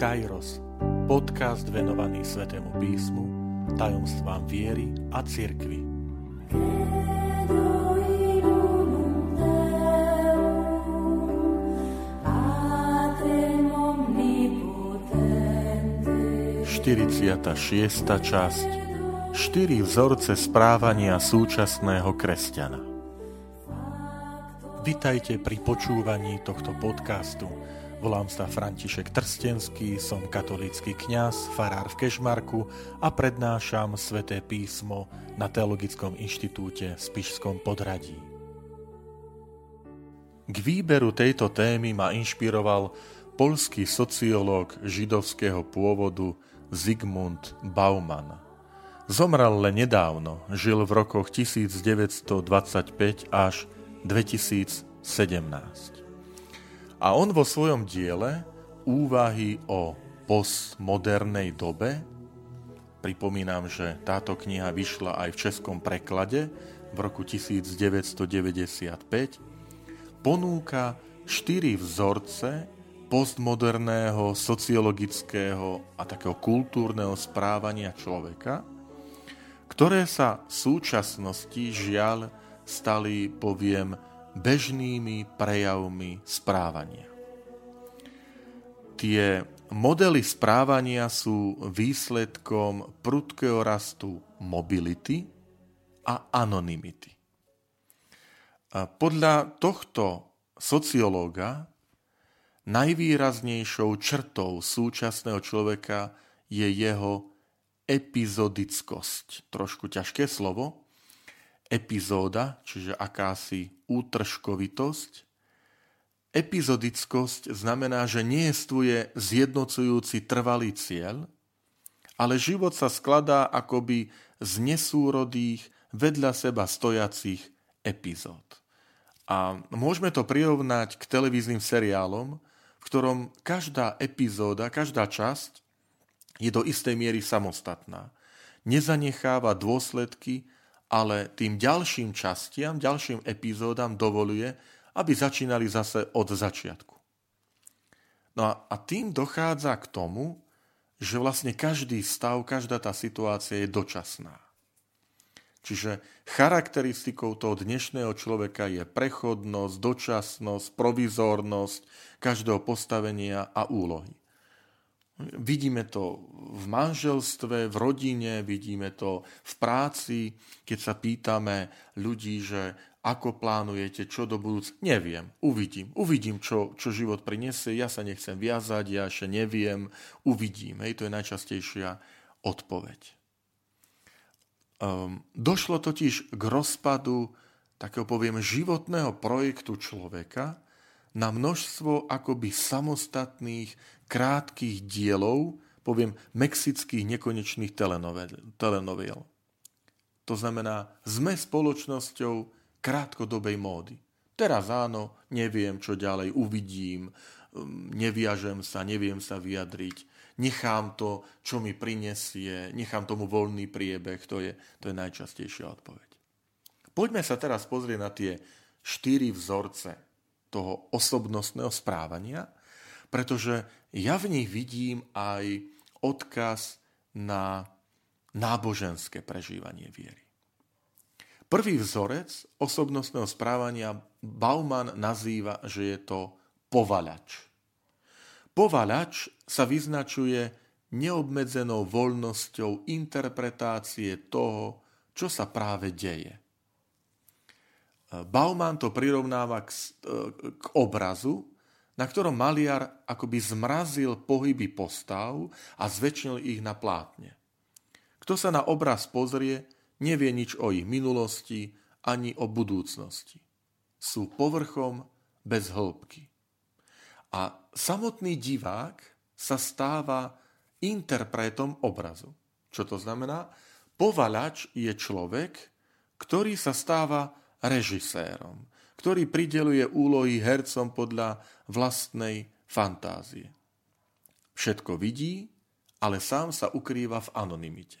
Kairos, podcast venovaný Svetému písmu, tajomstvám viery a cirkvi. Štyridsiata šiesta časť Štyri vzorce správania súčasného kresťana. Vitajte pri počúvaní tohto podcastu. Volám sa František Trstenský, som katolícky kňaz, farár v Kešmarku a prednášam sväté písmo na Teologickom inštitúte v Spišskom podradí. K výberu tejto témy ma inšpiroval polský sociológ židovského pôvodu Zygmunt Bauman. Zomrel len nedávno, žil v rokoch 1925 až 2017. A on vo svojom diele úvahy o postmodernej dobe, pripomínam, že táto kniha vyšla aj v českom preklade v roku 1995, ponúka štyri vzorce postmoderného, sociologického a takého kultúrneho správania človeka, ktoré sa v súčasnosti žiaľ stali, poviem, bežnými prejavmi správania. Tie modely správania sú výsledkom prudkého rastu mobility a anonymity. Podľa tohto sociológa najvýraznejšou črtou súčasného človeka je jeho epizodickosť. Trošku ťažké slovo, epizóda, čiže akási útržkovitosť. Epizodickosť znamená, že nie je zjednocujúci trvalý cieľ, ale život sa skladá akoby z nesúrodých, vedľa seba stojacích epizód. A môžeme to prirovnať k televíznym seriálom, v ktorom každá epizóda, každá časť je do istej miery samostatná. Nezanecháva dôsledky ale tým ďalším častiam, ďalším epizódam dovoluje, aby začínali zase od začiatku. No a, a tým dochádza k tomu, že vlastne každý stav, každá tá situácia je dočasná. Čiže charakteristikou toho dnešného človeka je prechodnosť, dočasnosť, provizornosť každého postavenia a úlohy. Vidíme to v manželstve, v rodine, vidíme to v práci, keď sa pýtame ľudí, že ako plánujete, čo do budúc... Neviem, uvidím. Uvidím, čo, čo život prinesie. Ja sa nechcem viazať, ja ešte neviem. Uvidím. Hej, to je najčastejšia odpoveď. Um, došlo totiž k rozpadu takého, poviem, životného projektu človeka, na množstvo akoby samostatných, krátkých dielov, poviem, mexických nekonečných telenovel. To znamená, sme spoločnosťou krátkodobej módy. Teraz áno, neviem, čo ďalej, uvidím, um, neviažem sa, neviem sa vyjadriť, nechám to, čo mi prinesie, nechám tomu voľný priebeh, to je, to je najčastejšia odpoveď. Poďme sa teraz pozrieť na tie štyri vzorce toho osobnostného správania, pretože ja v nich vidím aj odkaz na náboženské prežívanie viery. Prvý vzorec osobnostného správania Bauman nazýva, že je to povalač. Povalač sa vyznačuje neobmedzenou voľnosťou interpretácie toho, čo sa práve deje. Bauman to prirovnáva k, k obrazu, na ktorom maliar akoby zmrazil pohyby postav a zväčšnil ich na plátne. Kto sa na obraz pozrie, nevie nič o ich minulosti ani o budúcnosti. Sú povrchom bez hĺbky. A samotný divák sa stáva interpretom obrazu. Čo to znamená? Povalač je človek, ktorý sa stáva režisérom, ktorý prideluje úlohy hercom podľa vlastnej fantázie. Všetko vidí, ale sám sa ukrýva v anonymite.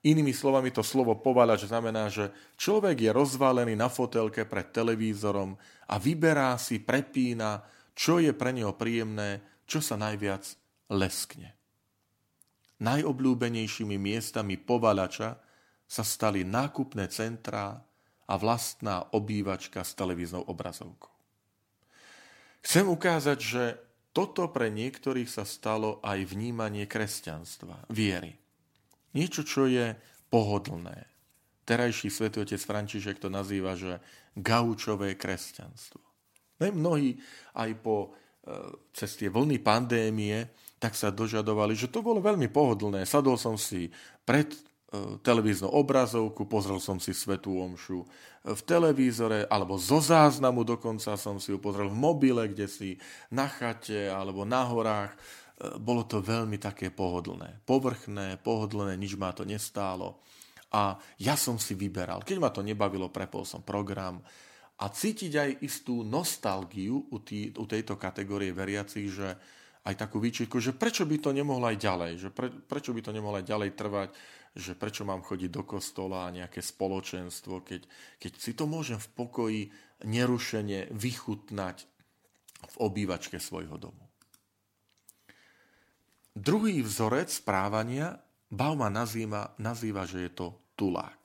Inými slovami to slovo povalač znamená, že človek je rozválený na fotelke pred televízorom a vyberá si, prepína, čo je pre neho príjemné, čo sa najviac leskne. Najobľúbenejšími miestami povalača sa stali nákupné centrá a vlastná obývačka s televíznou obrazovkou. Chcem ukázať, že toto pre niektorých sa stalo aj vnímanie kresťanstva, viery. Niečo, čo je pohodlné. Terajší svätý otec František to nazýva, že gaučové kresťanstvo. Mnohí aj po e, cez tie vlny pandémie tak sa dožadovali, že to bolo veľmi pohodlné. Sadol som si pred televíznu obrazovku, pozrel som si svetú omšu v televízore, alebo zo záznamu dokonca som si ju pozrel v mobile, kde si na chate alebo na horách. E, bolo to veľmi také pohodlné. Povrchné, pohodlné, nič ma to nestálo. A ja som si vyberal. Keď ma to nebavilo, prepol som program a cítiť aj istú nostalgiu u, tý, u tejto kategórie veriacich, že aj takú výčitku, že prečo by to nemohlo aj ďalej, že pre, prečo by to nemohlo aj ďalej trvať, že prečo mám chodiť do kostola a nejaké spoločenstvo, keď, keď si to môžem v pokoji nerušene vychutnať v obývačke svojho domu. Druhý vzorec správania Bauma nazýva, nazýva, že je to tulák.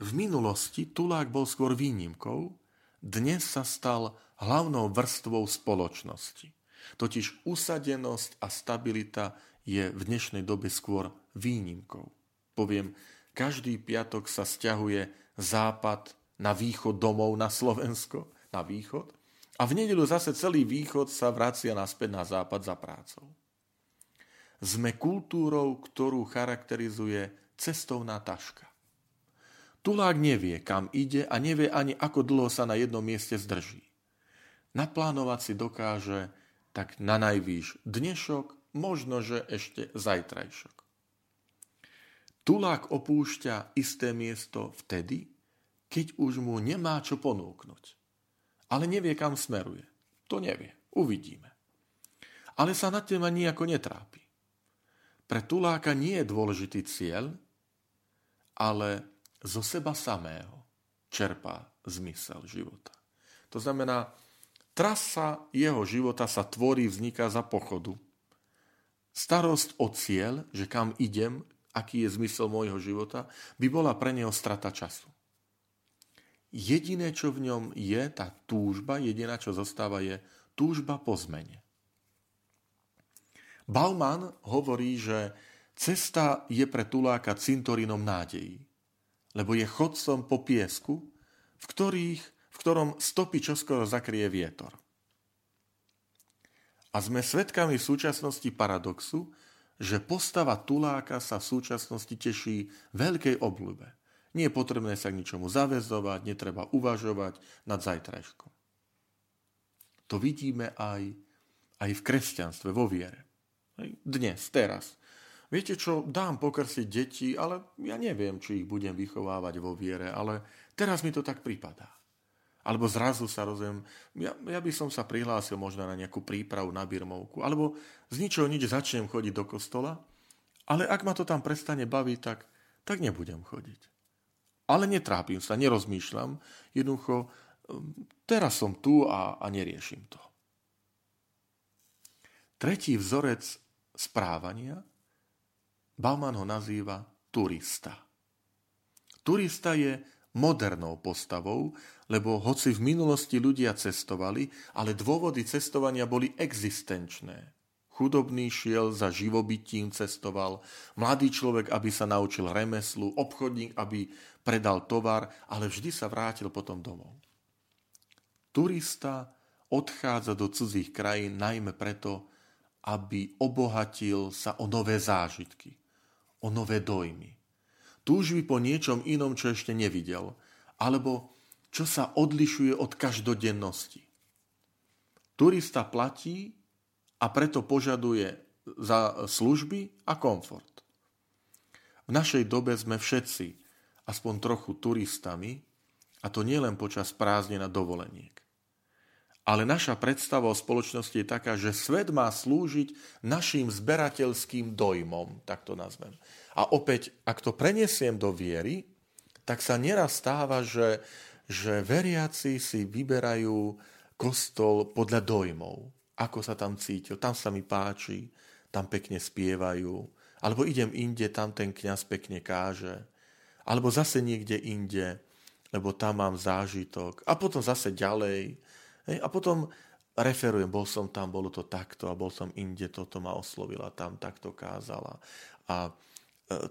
V minulosti tulák bol skôr výnimkou, dnes sa stal hlavnou vrstvou spoločnosti. Totiž usadenosť a stabilita je v dnešnej dobe skôr výnimkou. Poviem, každý piatok sa stiahuje západ na východ domov na Slovensko, na východ, a v nedelu zase celý východ sa vracia naspäť na západ za prácou. Sme kultúrou, ktorú charakterizuje cestovná taška. Tulák nevie, kam ide a nevie ani, ako dlho sa na jednom mieste zdrží. Naplánovať si dokáže tak na najvýš dnešok, možno, že ešte zajtrajšok. Tulák opúšťa isté miesto vtedy, keď už mu nemá čo ponúknuť. Ale nevie, kam smeruje. To nevie. Uvidíme. Ale sa nad tým ani nejako netrápi. Pre tuláka nie je dôležitý cieľ, ale zo seba samého čerpá zmysel života. To znamená, Trasa jeho života sa tvorí, vzniká za pochodu. Starosť o cieľ, že kam idem, aký je zmysel môjho života, by bola pre neho strata času. Jediné, čo v ňom je, tá túžba, jediná, čo zostáva, je túžba po zmene. Bauman hovorí, že cesta je pre tuláka cintorínom nádejí, lebo je chodcom po piesku, v ktorých ktorom stopy čoskoro zakrie vietor. A sme svedkami v súčasnosti paradoxu, že postava tuláka sa v súčasnosti teší veľkej obľúbe. Nie je potrebné sa k ničomu zavezovať, netreba uvažovať nad zajtrajškom. To vidíme aj, aj v kresťanstve, vo viere. Dnes, teraz. Viete čo, dám pokrsiť deti, ale ja neviem, či ich budem vychovávať vo viere, ale teraz mi to tak pripadá. Alebo zrazu sa rozumiem, ja, ja by som sa prihlásil možno na nejakú prípravu na birmovku, alebo z ničoho nič začnem chodiť do kostola, ale ak ma to tam prestane baviť, tak, tak nebudem chodiť. Ale netrápim sa, nerozmýšľam, jednoducho um, teraz som tu a, a neriešim to. Tretí vzorec správania, Bauman ho nazýva turista. Turista je modernou postavou, lebo hoci v minulosti ľudia cestovali, ale dôvody cestovania boli existenčné. Chudobný šiel za živobytím cestoval, mladý človek, aby sa naučil remeslu, obchodník, aby predal tovar, ale vždy sa vrátil potom domov. Turista odchádza do cudzích krajín najmä preto, aby obohatil sa o nové zážitky, o nové dojmy túžby po niečom inom, čo ešte nevidel, alebo čo sa odlišuje od každodennosti. Turista platí a preto požaduje za služby a komfort. V našej dobe sme všetci aspoň trochu turistami, a to nielen počas prázdnin a dovoleniek. Ale naša predstava o spoločnosti je taká, že svet má slúžiť našim zberateľským dojmom, tak to nazvem. A opäť, ak to preniesiem do viery, tak sa neraz stáva, že, že veriaci si vyberajú kostol podľa dojmov. ako sa tam cítil, tam sa mi páči, tam pekne spievajú, alebo idem inde, tam ten kňaz pekne káže, alebo zase niekde inde, lebo tam mám zážitok, a potom zase ďalej, hej, a potom referujem, bol som tam, bolo to takto, a bol som inde, toto ma oslovila, tam takto kázala. A e,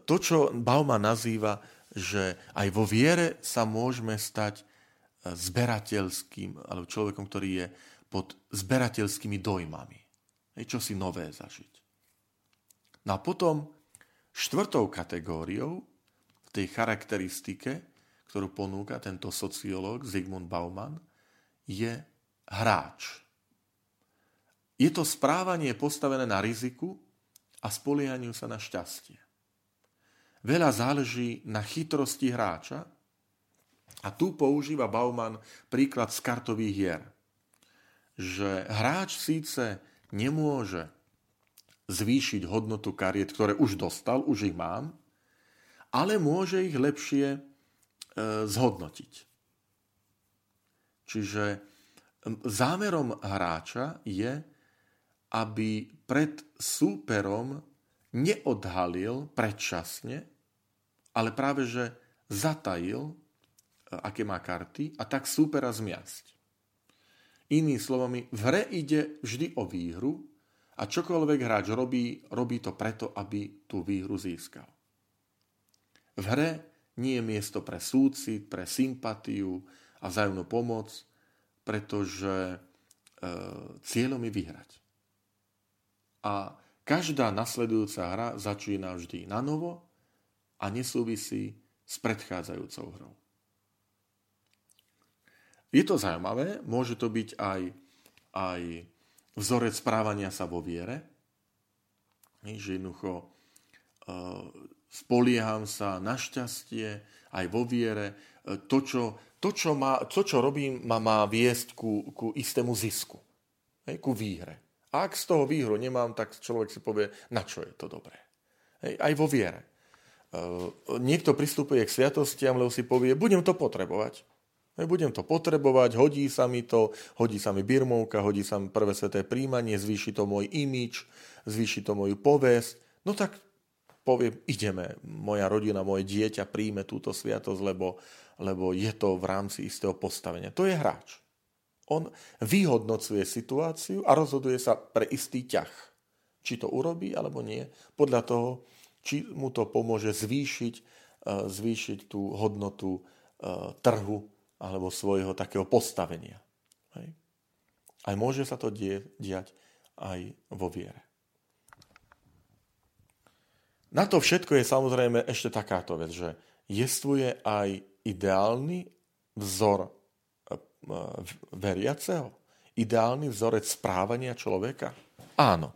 to, čo Bauma nazýva, že aj vo viere sa môžeme stať e, zberateľským, alebo človekom, ktorý je pod zberateľskými dojmami. Čo si nové zažiť. No a potom štvrtou kategóriou v tej charakteristike, ktorú ponúka tento sociológ Zygmunt Bauman, je hráč. Je to správanie postavené na riziku a spolianiu sa na šťastie. Veľa záleží na chytrosti hráča a tu používa Bauman príklad z kartových hier – že hráč síce nemôže zvýšiť hodnotu kariet, ktoré už dostal, už ich mám, ale môže ich lepšie e, zhodnotiť. Čiže zámerom hráča je, aby pred súperom neodhalil predčasne, ale práve že zatajil, e, aké má karty a tak súpera zmiasť. Inými slovami, v hre ide vždy o výhru a čokoľvek hráč robí, robí to preto, aby tú výhru získal. V hre nie je miesto pre súcit, pre sympatiu a vzájomnú pomoc, pretože e, cieľom je vyhrať. A každá nasledujúca hra začína vždy na novo a nesúvisí s predchádzajúcou hrou. Je to zaujímavé, môže to byť aj, aj vzorec správania sa vo viere, že jednoducho uh, spolieham sa na šťastie aj vo viere. E, to, čo, to, čo, má, to, čo robím, ma má viesť ku, ku istému zisku, hej, ku výhre. A ak z toho výhru nemám, tak človek si povie, na čo je to dobré. Hej, aj vo viere. Uh, niekto pristupuje k sviatostiam, lebo si povie, budem to potrebovať. Budem to potrebovať, hodí sa mi to, hodí sa mi birmovka, hodí sa mi prvé sveté príjmanie, zvýši to môj imič, zvýši to moju povesť. No tak poviem, ideme, moja rodina, moje dieťa príjme túto sviatosť, lebo, lebo je to v rámci istého postavenia. To je hráč. On vyhodnocuje situáciu a rozhoduje sa pre istý ťah. Či to urobí, alebo nie, podľa toho, či mu to pomôže zvýšiť, eh, zvýšiť tú hodnotu eh, trhu alebo svojho takého postavenia. Hej. Aj môže sa to die, diať aj vo viere. Na to všetko je samozrejme ešte takáto vec, že jestvuje aj ideálny vzor e, veriaceho, ideálny vzorec správania človeka? Áno.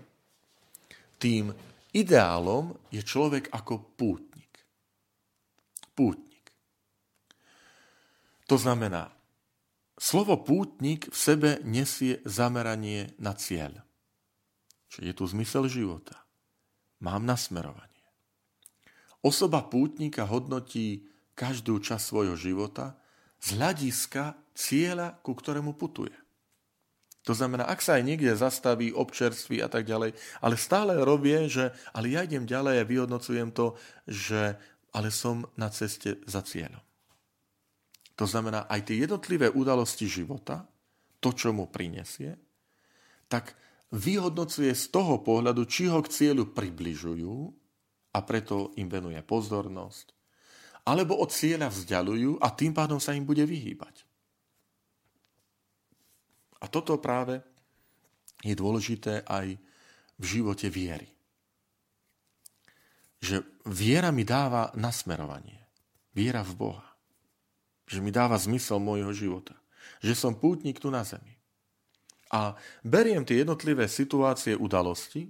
Tým ideálom je človek ako pútnik. Pútnik. To znamená, slovo pútnik v sebe nesie zameranie na cieľ. Čiže je tu zmysel života. Mám nasmerovanie. Osoba pútnika hodnotí každú časť svojho života z hľadiska cieľa, ku ktorému putuje. To znamená, ak sa aj niekde zastaví, občerství a tak ďalej, ale stále robie, že ale ja idem ďalej a vyhodnocujem to, že ale som na ceste za cieľom. To znamená, aj tie jednotlivé udalosti života, to, čo mu prinesie, tak vyhodnocuje z toho pohľadu, či ho k cieľu približujú a preto im venuje pozornosť, alebo od cieľa vzdialujú a tým pádom sa im bude vyhýbať. A toto práve je dôležité aj v živote viery. Že viera mi dáva nasmerovanie. Viera v Boha že mi dáva zmysel môjho života. Že som pútnik tu na zemi. A beriem tie jednotlivé situácie, udalosti,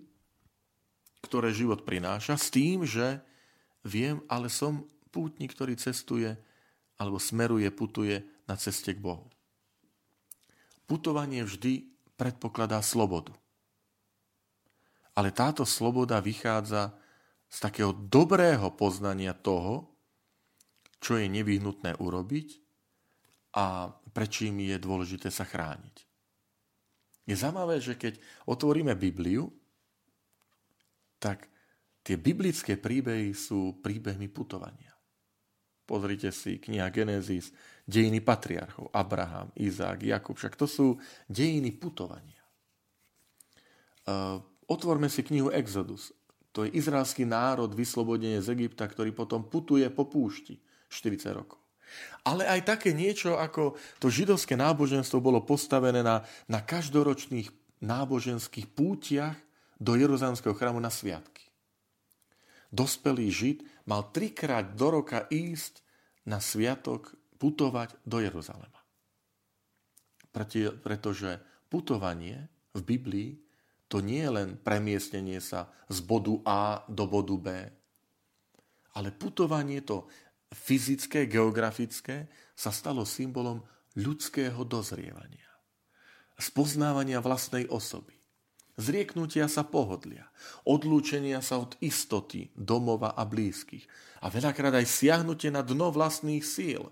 ktoré život prináša, s tým, že viem, ale som pútnik, ktorý cestuje alebo smeruje, putuje na ceste k Bohu. Putovanie vždy predpokladá slobodu. Ale táto sloboda vychádza z takého dobrého poznania toho, čo je nevyhnutné urobiť a prečím je dôležité sa chrániť. Je zaujímavé, že keď otvoríme Bibliu, tak tie biblické príbehy sú príbehmi putovania. Pozrite si kniha Genesis, dejiny patriarchov, Abraham, Izák, Jakub, však to sú dejiny putovania. Uh, otvorme si knihu Exodus. To je izraelský národ vyslobodenie z Egypta, ktorý potom putuje po púšti 40 rokov. Ale aj také niečo, ako to židovské náboženstvo bolo postavené na, na každoročných náboženských pútiach do Jeruzalemského chrámu na sviatky. Dospelý žid mal trikrát do roka ísť na sviatok putovať do Jeruzalema. Pretože putovanie v Biblii to nie je len premiestnenie sa z bodu A do bodu B, ale putovanie to fyzické, geografické sa stalo symbolom ľudského dozrievania, spoznávania vlastnej osoby, zrieknutia sa pohodlia, odlúčenia sa od istoty domova a blízkych a veľakrát aj siahnutie na dno vlastných síl.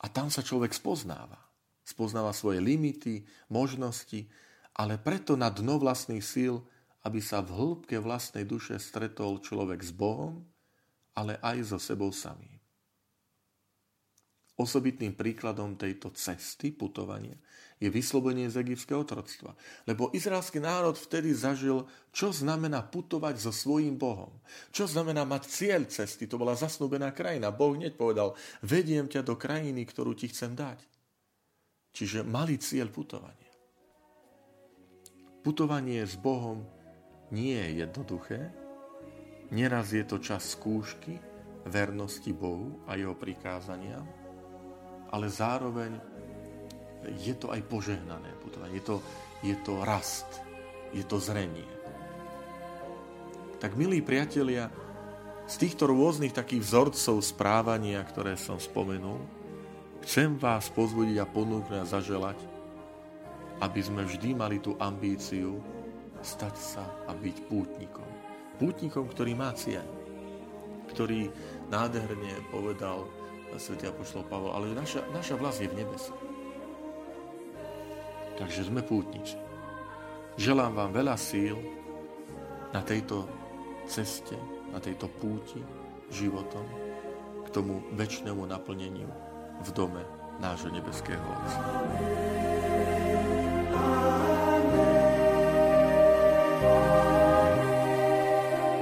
A tam sa človek spoznáva. Spoznáva svoje limity, možnosti, ale preto na dno vlastných síl, aby sa v hĺbke vlastnej duše stretol človek s Bohom ale aj so sebou samým. Osobitným príkladom tejto cesty, putovania, je vyslobodenie z egyptského otroctva. Lebo izraelský národ vtedy zažil, čo znamená putovať so svojím Bohom. Čo znamená mať cieľ cesty. To bola zasnúbená krajina. Boh hneď povedal, vediem ťa do krajiny, ktorú ti chcem dať. Čiže mali cieľ putovania. Putovanie s Bohom nie je jednoduché, Neraz je to čas skúšky, vernosti Bohu a jeho prikázaniam, ale zároveň je to aj požehnané putovanie. Je to, je to rast, je to zrenie. Tak milí priatelia, z týchto rôznych takých vzorcov správania, ktoré som spomenul, chcem vás pozbudiť a ponúknuť a zaželať, aby sme vždy mali tú ambíciu stať sa a byť pútnikom pútnikom, ktorý má cieľ, ktorý nádherne povedal svätý Apoštol Pavol, ale naša, naša vlast je v nebesi. Takže sme pútnici. Želám vám veľa síl na tejto ceste, na tejto púti životom k tomu väčšnému naplneniu v dome nášho nebeského Otca.